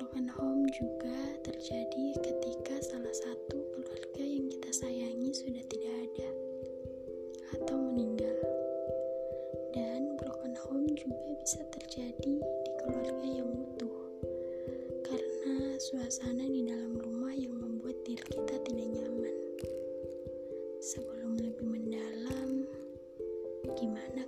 Broken home juga terjadi ketika salah satu keluarga yang kita sayangi sudah tidak ada atau meninggal. Dan broken home juga bisa terjadi di keluarga yang utuh karena suasana di dalam rumah yang membuat diri kita tidak nyaman. Sebelum lebih mendalam, gimana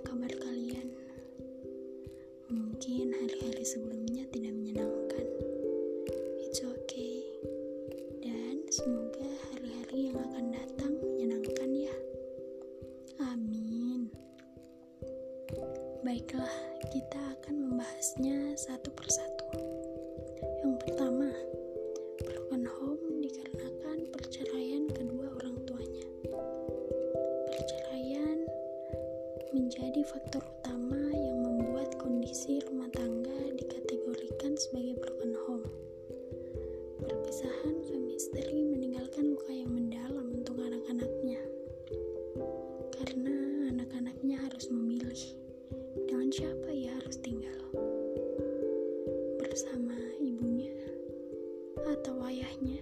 Baiklah, kita akan membahasnya satu persatu. Yang pertama, broken home dikarenakan perceraian kedua orang tuanya. Perceraian menjadi faktor utama yang membuat kondisi rumah tangga dikategorikan sebagai broken home. Perpisahan suami meninggalkan luka yang mendalam untuk anak-anaknya. Karena anak-anaknya harus memilih dengan siapa ia harus tinggal. Bersama ibunya atau ayahnya.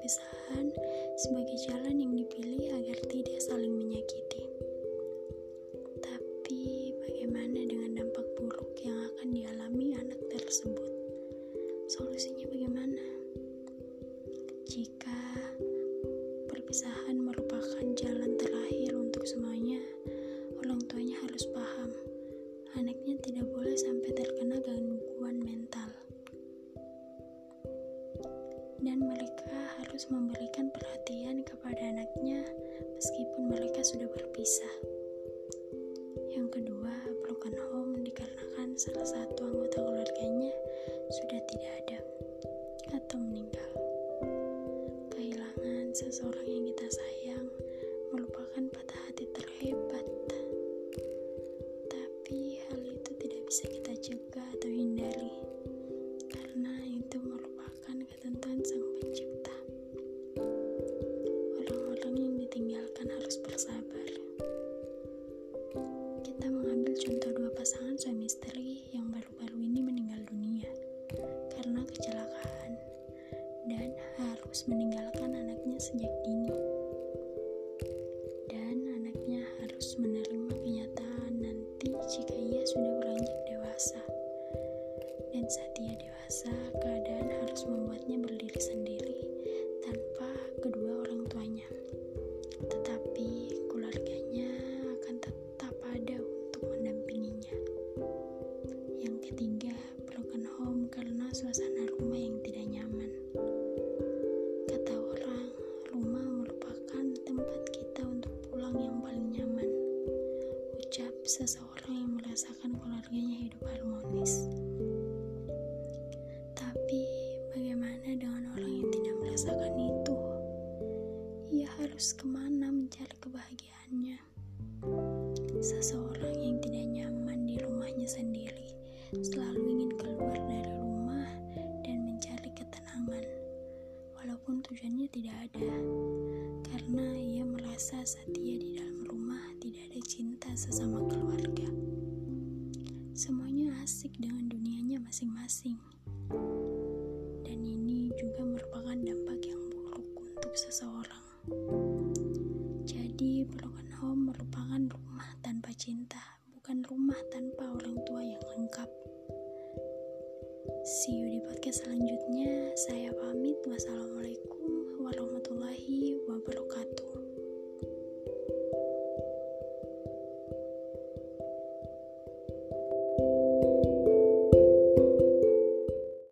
Perpisahan sebagai jalan yang dipilih agar tidak saling menyakiti. Tapi, bagaimana dengan dampak buruk yang akan dialami anak tersebut? Solusinya bagaimana? Jika perpisahan merupakan jalan terakhir untuk semuanya, orang tuanya harus paham anaknya tidak boleh sampai terkena gangguan mental. Dan mereka harus memberikan perhatian kepada anaknya meskipun mereka sudah berpisah. Yang kedua, broken home dikarenakan salah satu anggota keluarganya sudah tidak ada atau meninggal. Kehilangan seseorang harus meninggalkan anaknya sejak dini. Dan anaknya harus menerima kenyataan nanti jika ia sudah beranjak dewasa. Dan saat ia dewasa, keadaan harus membuatnya berdiri sendiri tanpa kedua orang tuanya. Tetapi keluarganya akan tetap ada untuk mendampinginya. Yang ketiga, broken home karena suasana seseorang yang merasakan keluarga bahagianya hidup harmonis. Tapi bagaimana dengan orang yang tidak merasakan itu? Ia harus ke mana mencari kebahagiaannya? Seseorang yang tidak nyaman di rumahnya sendiri selalu ingin keluar dari rumah dan mencari ketenangan, walaupun tujuannya tidak ada, karena ia merasa saat Semuanya asik dengan dunianya masing-masing. Dan ini juga merupakan dampak yang buruk untuk seseorang. Jadi, broken home merupakan rumah tanpa cinta, bukan rumah tanpa orang tua yang lengkap. See you di podcast selanjutnya. Saya pamit. Wassalamualaikum